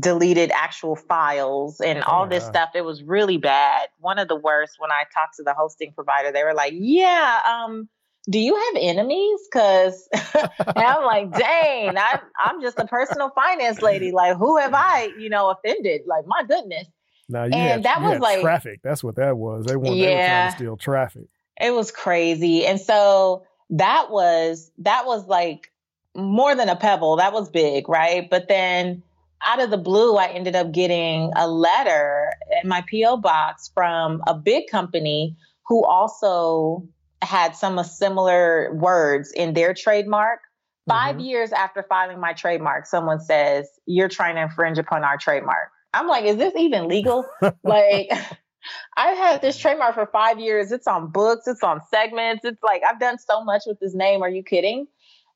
deleted actual files and all oh, this stuff. It was really bad. One of the worst when I talked to the hosting provider, they were like, yeah, um, do you have enemies? Cause [LAUGHS] I'm like, dang, I, I'm just a personal finance lady. Like, who have [LAUGHS] I, you know, offended? Like, my goodness. Now you and had, that you was like traffic. That's what that was. They, want, yeah, they were trying to steal traffic. It was crazy. And so that was, that was like more than a pebble. That was big. Right. But then out of the blue, I ended up getting a letter in my P.O. box from a big company who also had some similar words in their trademark. 5 mm-hmm. years after filing my trademark, someone says, You're trying to infringe upon our trademark. I'm like, Is this even legal? [LAUGHS] like, [LAUGHS] I've had this trademark for five years. It's on books, it's on segments. It's like, I've done so much with this name. Are you kidding?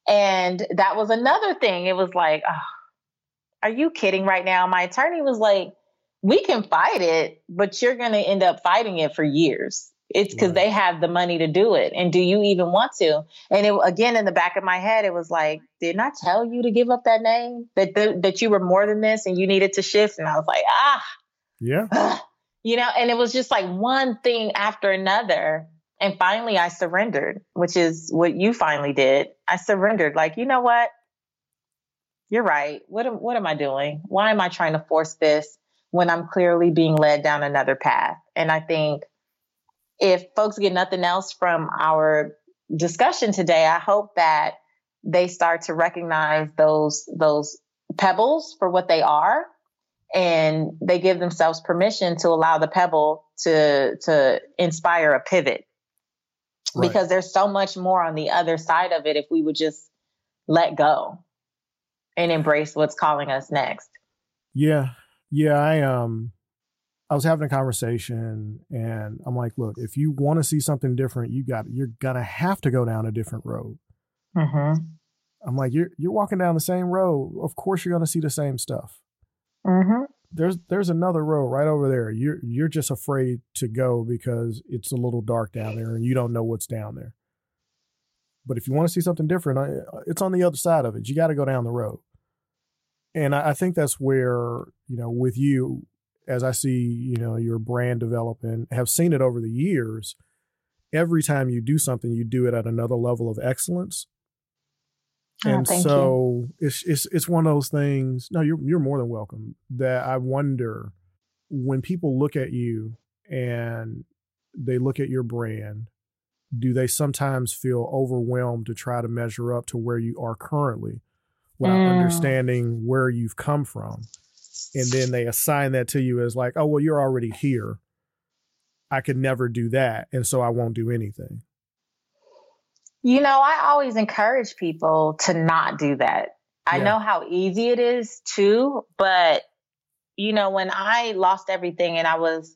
And that was another thing. It was like, oh, are you kidding right now? My attorney was like, we can fight it, but you're going to end up fighting it for years. It's because right. they have the money to do it. And do you even want to? And it, again, in the back of my head, it was like, didn't I tell you to give up that name? That, th- that you were more than this and you needed to shift? And I was like, ah. Yeah. [SIGHS] you know, and it was just like one thing after another. And finally, I surrendered, which is what you finally did. I surrendered. Like, you know what? You're right. What am, what am I doing? Why am I trying to force this when I'm clearly being led down another path? And I think if folks get nothing else from our discussion today, I hope that they start to recognize those those pebbles for what they are and they give themselves permission to allow the pebble to to inspire a pivot right. because there's so much more on the other side of it if we would just let go and embrace what's calling us next. Yeah. Yeah. I, um, I was having a conversation and I'm like, look, if you want to see something different, you got, you're to have to go down a different road. Mm-hmm. I'm like, you're, you're walking down the same road. Of course you're going to see the same stuff. Mm-hmm. There's, there's another road right over there. You're, you're just afraid to go because it's a little dark down there and you don't know what's down there. But if you want to see something different, it's on the other side of it. You got to go down the road. And I, I think that's where, you know, with you, as I see, you know, your brand develop and have seen it over the years, every time you do something, you do it at another level of excellence. Oh, and so you. it's it's it's one of those things. No, you're you're more than welcome. That I wonder when people look at you and they look at your brand, do they sometimes feel overwhelmed to try to measure up to where you are currently without mm. understanding where you've come from? and then they assign that to you as like, oh well, you're already here. I could never do that, and so I won't do anything. You know, I always encourage people to not do that. I yeah. know how easy it is too, but you know, when I lost everything and I was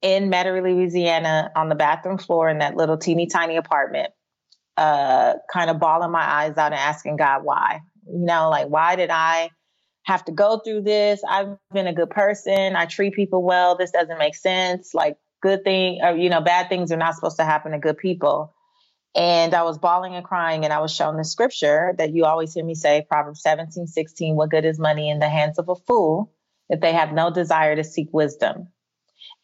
in Metairie, Louisiana, on the bathroom floor in that little teeny tiny apartment, uh, kind of bawling my eyes out and asking God why. You know, like why did I have to go through this. I've been a good person. I treat people well. This doesn't make sense. Like good thing or you know, bad things are not supposed to happen to good people. And I was bawling and crying and I was shown the scripture that you always hear me say, Proverbs 17, 16, what good is money in the hands of a fool if they have no desire to seek wisdom?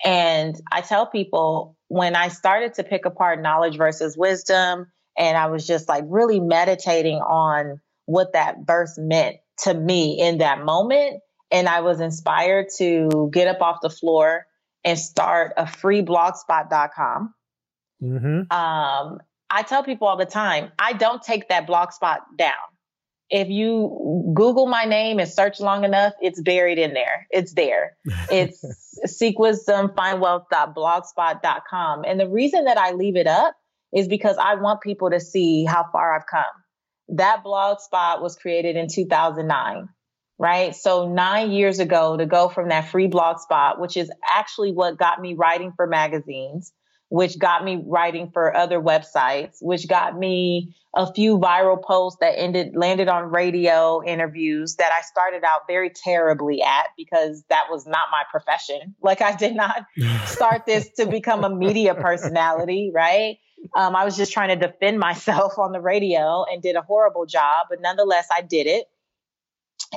And I tell people when I started to pick apart knowledge versus wisdom, and I was just like really meditating on what that verse meant to me in that moment. And I was inspired to get up off the floor and start a free blogspot.com. Mm-hmm. Um, I tell people all the time, I don't take that blogspot down. If you Google my name and search long enough, it's buried in there. It's there. [LAUGHS] It's seek wisdom, find wealth.blogspot.com. And the reason that I leave it up is because I want people to see how far I've come that blog spot was created in 2009 right? So nine years ago to go from that free blog spot which is actually what got me writing for magazines which got me writing for other websites which got me a few viral posts that ended landed on radio interviews that i started out very terribly at because that was not my profession. Like i did not [LAUGHS] start this to become a media personality right um, I was just trying to defend myself on the radio and did a horrible job, but nonetheless, I did it.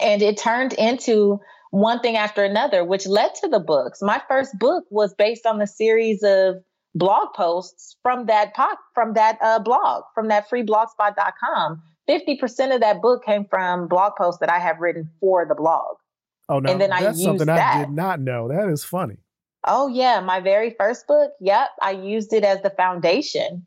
And it turned into one thing after another, which led to the books. My first book was based on the series of blog posts from that po- from that uh, blog, from that freeblogspot.com. 50% of that book came from blog posts that I have written for the blog. Oh, no. And then that's I something that. I did not know. That is funny. Oh, yeah. My very first book. Yep. I used it as the foundation.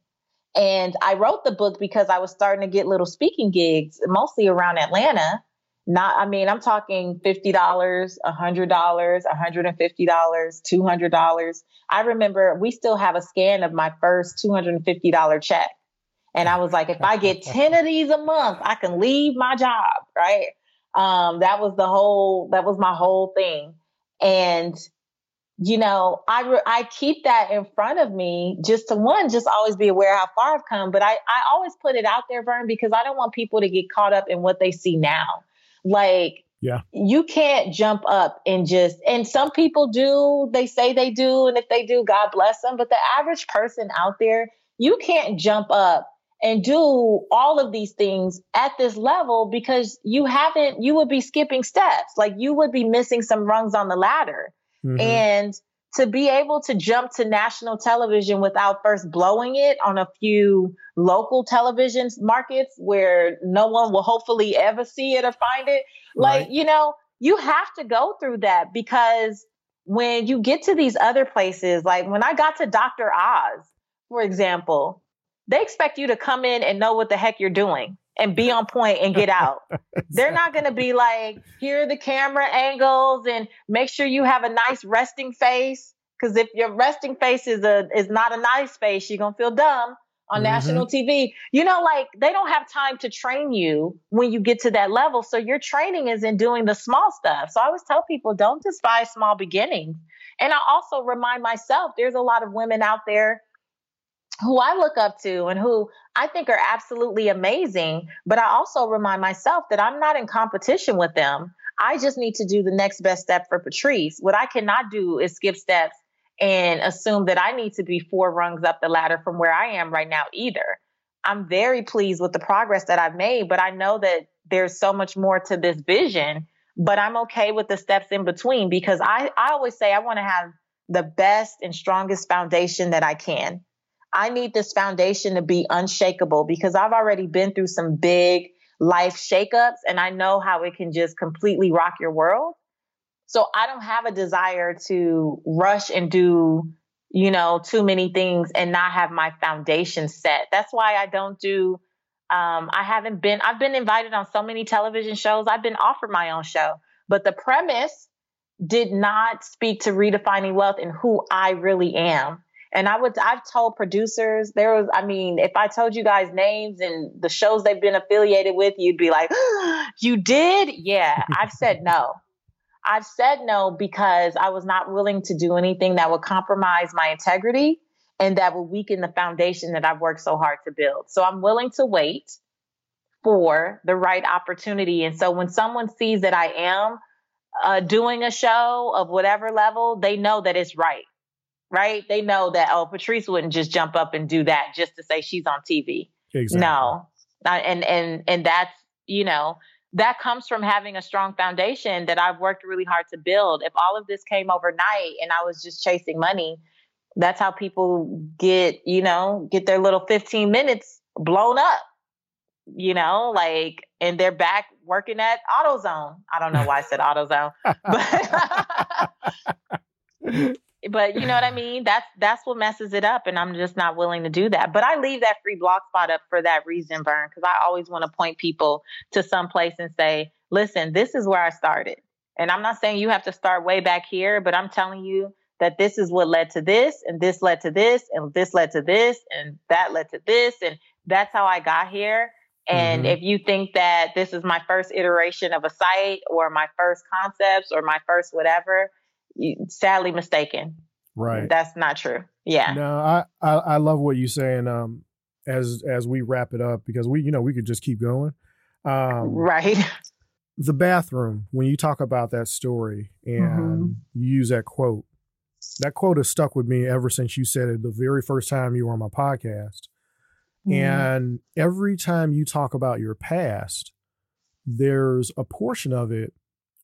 And I wrote the book because I was starting to get little speaking gigs, mostly around Atlanta. Not, I mean, I'm talking $50, $100, $150, $200. I remember we still have a scan of my first $250 check. And I was like, if I get [LAUGHS] 10 of these a month, I can leave my job, right? Um, that was the whole, that was my whole thing. And you know, I re- I keep that in front of me just to one, just always be aware how far I've come. But I I always put it out there, Vern, because I don't want people to get caught up in what they see now. Like, yeah, you can't jump up and just. And some people do. They say they do, and if they do, God bless them. But the average person out there, you can't jump up and do all of these things at this level because you haven't. You would be skipping steps. Like you would be missing some rungs on the ladder. Mm-hmm. And to be able to jump to national television without first blowing it on a few local television markets where no one will hopefully ever see it or find it. Like, right. you know, you have to go through that because when you get to these other places, like when I got to Dr. Oz, for example, they expect you to come in and know what the heck you're doing and be on point and get out. [LAUGHS] They're not going to be like, here are the camera angles and make sure you have a nice resting face. Cause if your resting face is a, is not a nice face, you're to feel dumb. on mm-hmm. national TV. You know, like they don't have time to train you when you get to that level. So your training is in doing the small stuff. So I always tell people don't despise small beginnings. And I also remind myself there's a lot of women out there who I look up to and who I think are absolutely amazing. But I also remind myself that I'm not in competition with them. I just need to do the next best step for Patrice. What I cannot do is skip steps and assume that I need to be four rungs up the ladder from where I am right now either. I'm very pleased with the progress that I've made, but I know that there's so much more to this vision. But I'm okay with the steps in between because I, I always say I want to have the best and strongest foundation that I can. I need this foundation to be unshakable because I've already been through some big life shakeups and I know how it can just completely rock your world. So I don't have a desire to rush and do, you know, too many things and not have my foundation set. That's why I don't do um, I haven't been I've been invited on so many television shows. I've been offered my own show, but the premise did not speak to redefining wealth and who I really am. And I would, I've told producers there was, I mean, if I told you guys names and the shows they've been affiliated with, you'd be like, [GASPS] you did? Yeah. I've said no. I've said no because I was not willing to do anything that would compromise my integrity and that would weaken the foundation that I've worked so hard to build. So I'm willing to wait for the right opportunity. And so when someone sees that I am uh, doing a show of whatever level, they know that it's right right? They know that, oh, Patrice wouldn't just jump up and do that just to say she's on TV. Exactly. No. And and and that's, you know, that comes from having a strong foundation that I've worked really hard to build. If all of this came overnight and I was just chasing money, that's how people get, you know, get their little 15 minutes blown up. You know, like and they're back working at AutoZone. I don't know why I said [LAUGHS] AutoZone. But [LAUGHS] but you know what I mean? That's that's what messes it up, and I'm just not willing to do that. But I leave that free blog spot up for that reason, Vern, because I always want to point people to some place and say, "Listen, this is where I started." And I'm not saying you have to start way back here, but I'm telling you that this is what led to this, and this led to this, and this led to this, and that led to this, and that's how I got here. And mm-hmm. if you think that this is my first iteration of a site or my first concepts or my first whatever, sadly mistaken. Right. That's not true. Yeah. No, I, I, I love what you're saying. Um, as as we wrap it up because we you know we could just keep going. Um, right. The bathroom. When you talk about that story and mm-hmm. you use that quote, that quote has stuck with me ever since you said it the very first time you were on my podcast. Mm-hmm. And every time you talk about your past, there's a portion of it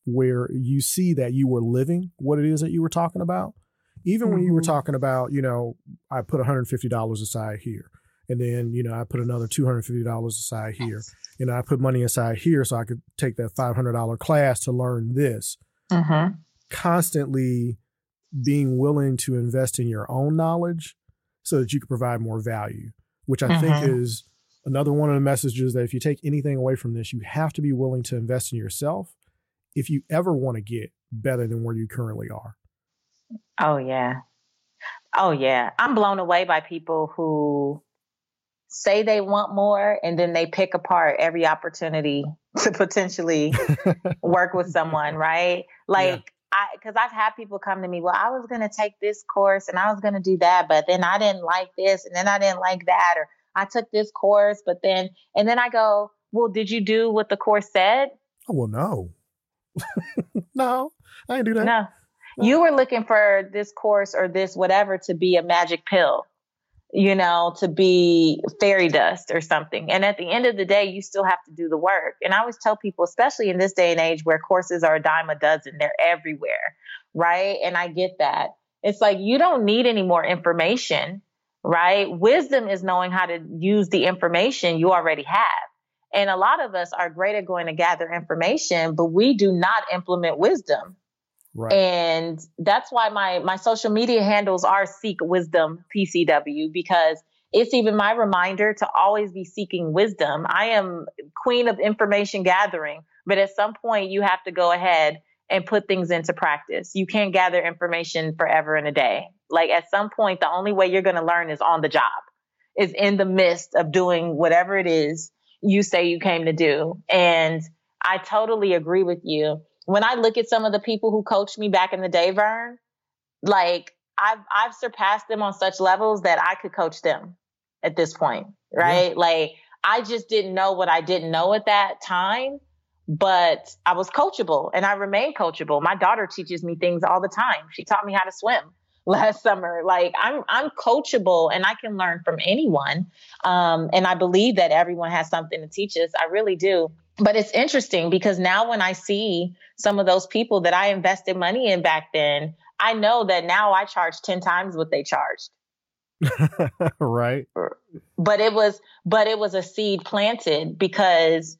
where you see that you were living what it is that you were talking about. Even mm-hmm. when you were mm-hmm. talking about, you know, I put $150 aside here. And then, you know, I put another $250 aside here. And I put money aside here so I could take that $500 class to learn this. Mm-hmm. Constantly being willing to invest in your own knowledge so that you can provide more value, which I mm-hmm. think is another one of the messages that if you take anything away from this, you have to be willing to invest in yourself if you ever want to get better than where you currently are. Oh, yeah. Oh, yeah. I'm blown away by people who say they want more and then they pick apart every opportunity [LAUGHS] to potentially [LAUGHS] work with someone, right? Like, yeah. I, because I've had people come to me, well, I was going to take this course and I was going to do that, but then I didn't like this and then I didn't like that, or I took this course, but then, and then I go, well, did you do what the course said? Oh, well, no. [LAUGHS] no, I didn't do that. No. no. You were looking for this course or this whatever to be a magic pill, you know, to be fairy dust or something. And at the end of the day, you still have to do the work. And I always tell people, especially in this day and age where courses are a dime a dozen, they're everywhere, right? And I get that. It's like you don't need any more information, right? Wisdom is knowing how to use the information you already have. And a lot of us are great at going to gather information, but we do not implement wisdom. Right. And that's why my my social media handles are seek wisdom PCW because it's even my reminder to always be seeking wisdom. I am queen of information gathering, but at some point you have to go ahead and put things into practice. You can't gather information forever in a day. Like at some point the only way you're going to learn is on the job is in the midst of doing whatever it is you say you came to do. And I totally agree with you. When I look at some of the people who coached me back in the day, Vern, like I've I've surpassed them on such levels that I could coach them at this point, right? Yeah. Like I just didn't know what I didn't know at that time, but I was coachable and I remain coachable. My daughter teaches me things all the time. She taught me how to swim last summer. Like I'm I'm coachable and I can learn from anyone. Um, and I believe that everyone has something to teach us. I really do. But it's interesting because now when I see some of those people that I invested money in back then, I know that now I charge 10 times what they charged. [LAUGHS] right. But it was but it was a seed planted because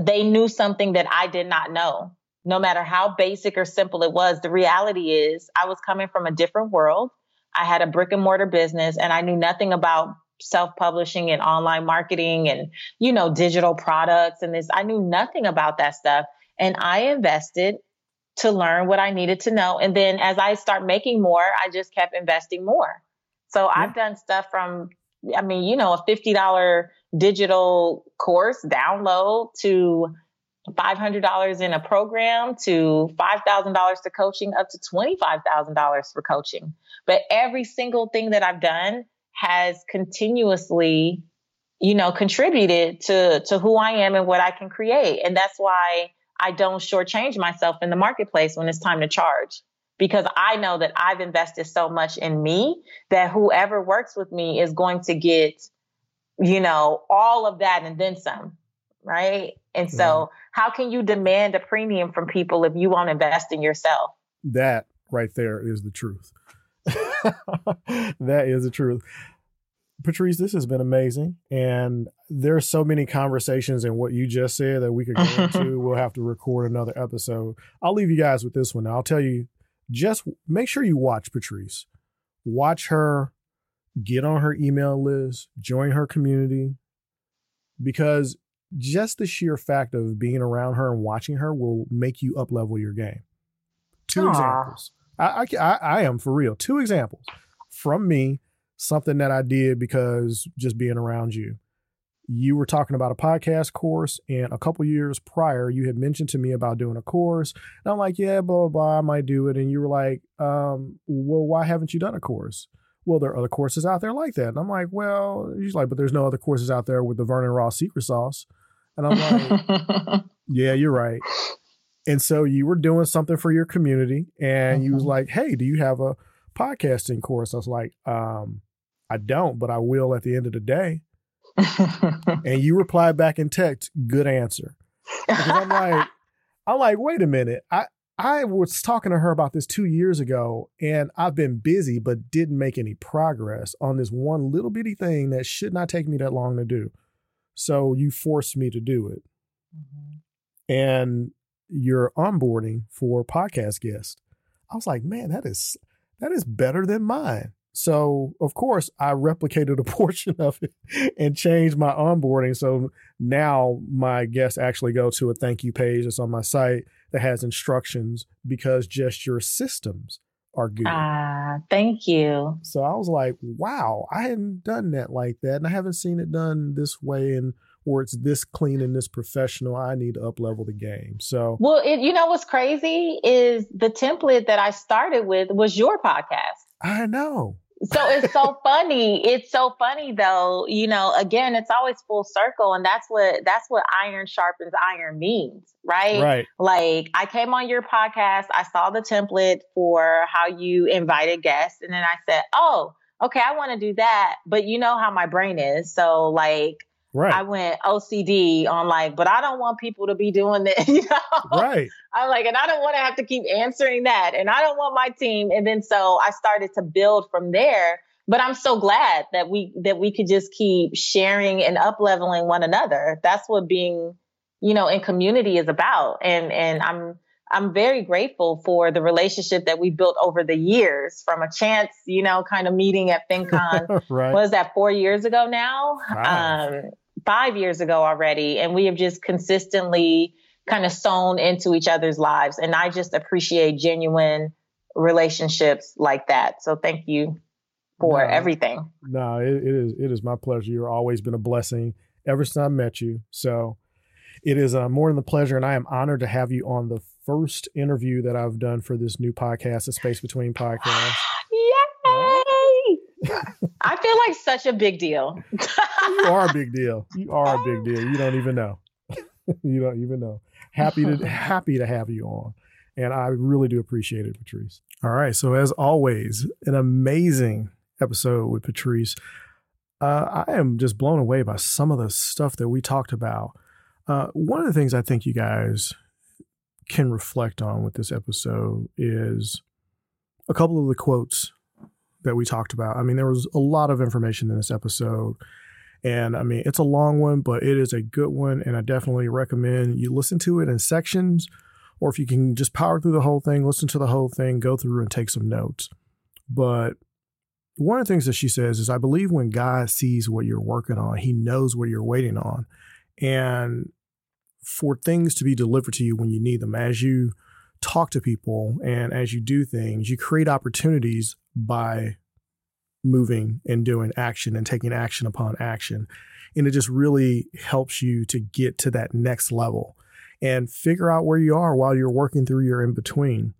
they knew something that I did not know. No matter how basic or simple it was, the reality is I was coming from a different world. I had a brick and mortar business and I knew nothing about self-publishing and online marketing and you know digital products and this I knew nothing about that stuff and I invested to learn what I needed to know and then as I start making more I just kept investing more so yeah. I've done stuff from, I mean, you know, a $50 digital course download to $500 in a program to $5,000 to coaching up to $25,000 for coaching. But every single thing that I've done has continuously, you know, contributed to, to who I am and what I can create. And that's why I don't shortchange myself in the marketplace when it's time to charge because I know that I've invested so much in me that whoever works with me is going to get, you know, all of that and then some. Right. And so, yeah. how can you demand a premium from people if you won't invest in yourself? That right there is the truth. [LAUGHS] that is the truth. Patrice, this has been amazing. And there's so many conversations in what you just said that we could go into. [LAUGHS] we'll have to record another episode. I'll leave you guys with this one. I'll tell you just make sure you watch Patrice. Watch her, get on her email list, join her community, because just the sheer fact of being around her and watching her will make you up level your game. Two Aww. examples. I, I, I am for real. Two examples from me, something that I did because just being around you you were talking about a podcast course and a couple years prior you had mentioned to me about doing a course and i'm like yeah blah blah blah i might do it and you were like um, well why haven't you done a course well there are other courses out there like that and i'm like well she's like but there's no other courses out there with the vernon ross secret sauce and i'm like [LAUGHS] yeah you're right and so you were doing something for your community and mm-hmm. you was mm-hmm. like hey do you have a podcasting course i was like um, i don't but i will at the end of the day [LAUGHS] and you reply back in text, good answer. Because I'm like, I'm like, wait a minute. I, I was talking to her about this two years ago, and I've been busy but didn't make any progress on this one little bitty thing that should not take me that long to do. So you forced me to do it. Mm-hmm. And you're onboarding for podcast guest. I was like, man, that is that is better than mine. So, of course, I replicated a [LAUGHS] portion of it and changed my onboarding. So now my guests actually go to a thank you page that's on my site that has instructions because just your systems are good. Ah, uh, thank you. So I was like, wow, I hadn't done that like that. And I haven't seen it done this way and or it's this clean and this professional. I need to up level the game. So well, it, you know what's crazy is the template that I started with was your podcast. I know so it's so funny. It's so funny though. You know, again, it's always full circle, and that's what that's what iron sharpens iron means, right? Right. Like I came on your podcast, I saw the template for how you invited guests, and then I said, "Oh, okay, I want to do that." But you know how my brain is, so like Right. I went OCD on like, but I don't want people to be doing this. [LAUGHS] You know? Right. I'm like, and I don't want to have to keep answering that. And I don't want my team. And then so I started to build from there. But I'm so glad that we that we could just keep sharing and up leveling one another. That's what being, you know, in community is about. And and I'm I'm very grateful for the relationship that we built over the years from a chance, you know, kind of meeting at FinCon. [LAUGHS] right. Was that four years ago now? Wow. Um, five years ago already. And we have just consistently kind of sewn into each other's lives. And I just appreciate genuine relationships like that. So thank you. for no, everything. No, it, it is it is my pleasure. You've always been a blessing ever since I met you. So it is uh, more than the pleasure, and I am honored to have you on the first interview that I've done for this new podcast, the Space Between Podcast. [GASPS] [LAUGHS] I feel like such a big deal. you are a big deal. [LAUGHS] You are a big deal. You don't even know. [LAUGHS] you don't even know. Happy to [LAUGHS] happy to have you on. And I really do appreciate it, Patrice. All right. So as always, an amazing episode with Patrice. Uh, I am just blown away by some of the stuff that we talked about. Uh, one of the things I think you guys can reflect on with this episode is a couple of the quotes that we talked about. I mean, there was a lot of information in this episode. And I mean, it's a long one, but it is a good one. And I definitely recommend you listen to it in sections, or if you can just power through the whole thing, listen to the whole thing, go through and take some notes. But one of the things that she says is, I believe when God sees what you're working on, he knows what you're waiting on. And for things to be delivered to you when you need them, as you talk to people and as you do things, you create opportunities by moving and doing action and taking action upon action. And it just really helps you to get to that next level and figure out where you are while you're working through your in between.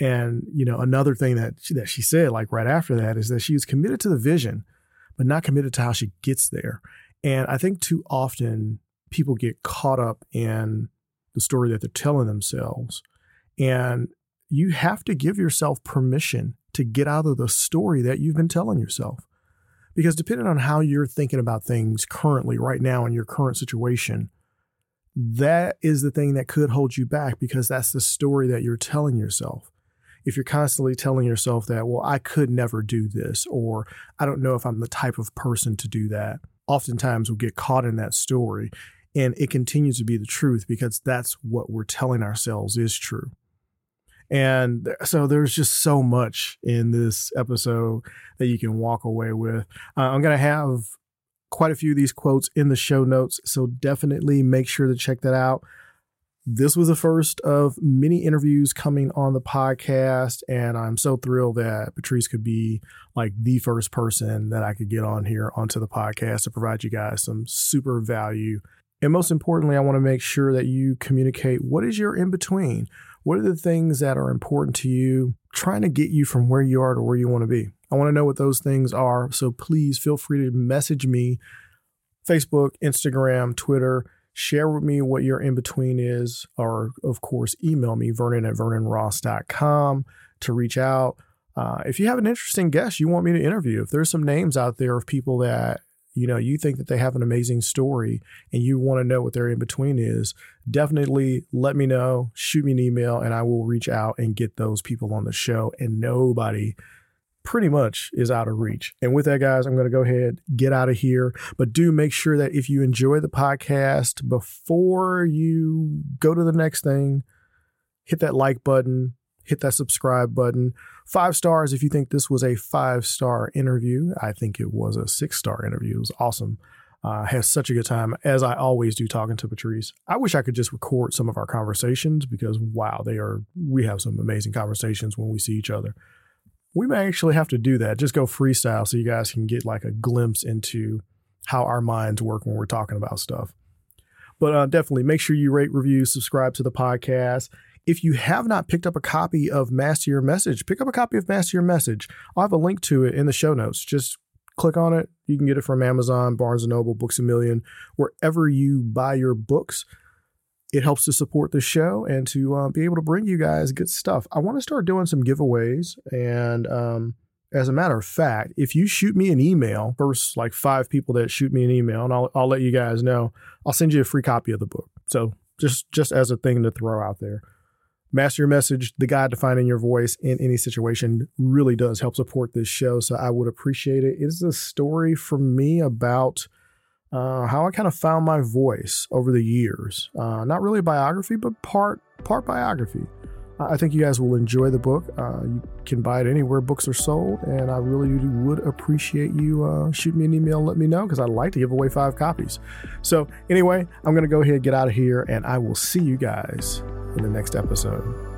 And, you know, another thing that she, that she said, like right after that, is that she was committed to the vision, but not committed to how she gets there. And I think too often people get caught up in the story that they're telling themselves. And you have to give yourself permission to get out of the story that you've been telling yourself. Because depending on how you're thinking about things currently, right now, in your current situation, that is the thing that could hold you back because that's the story that you're telling yourself. If you're constantly telling yourself that, well, I could never do this, or I don't know if I'm the type of person to do that, oftentimes we'll get caught in that story and it continues to be the truth because that's what we're telling ourselves is true. And so there's just so much in this episode that you can walk away with. Uh, I'm going to have quite a few of these quotes in the show notes. So definitely make sure to check that out. This was the first of many interviews coming on the podcast. And I'm so thrilled that Patrice could be like the first person that I could get on here onto the podcast to provide you guys some super value and most importantly, I want to make sure that you communicate what is your in between? What are the things that are important to you, trying to get you from where you are to where you want to be? I want to know what those things are. So please feel free to message me Facebook, Instagram, Twitter. Share with me what your in between is, or of course, email me, vernon at vernonross.com to reach out. Uh, if you have an interesting guest you want me to interview, if there's some names out there of people that you know you think that they have an amazing story and you want to know what their in between is definitely let me know shoot me an email and i will reach out and get those people on the show and nobody pretty much is out of reach. And with that guys i'm going to go ahead get out of here. But do make sure that if you enjoy the podcast before you go to the next thing hit that like button hit that subscribe button. Five stars if you think this was a five star interview. I think it was a six star interview. It was awesome. Uh, had such a good time as I always do talking to Patrice. I wish I could just record some of our conversations because wow, they are we have some amazing conversations when we see each other. We may actually have to do that. Just go freestyle so you guys can get like a glimpse into how our minds work when we're talking about stuff. But uh, definitely make sure you rate, review, subscribe to the podcast. If you have not picked up a copy of Master Your Message, pick up a copy of Master Your Message. I'll have a link to it in the show notes. Just click on it. You can get it from Amazon, Barnes & Noble, Books A Million, wherever you buy your books. It helps to support the show and to uh, be able to bring you guys good stuff. I want to start doing some giveaways. And um, as a matter of fact, if you shoot me an email, first like five people that shoot me an email, and I'll, I'll let you guys know, I'll send you a free copy of the book. So just just as a thing to throw out there. Master Your Message, the guide to finding your voice in any situation, really does help support this show. So I would appreciate it. It is a story from me about uh, how I kind of found my voice over the years. Uh, not really a biography, but part part biography. I think you guys will enjoy the book. Uh, you can buy it anywhere books are sold, and I really would appreciate you uh, shoot me an email and let me know because I'd like to give away five copies. So, anyway, I'm going to go ahead and get out of here, and I will see you guys in the next episode.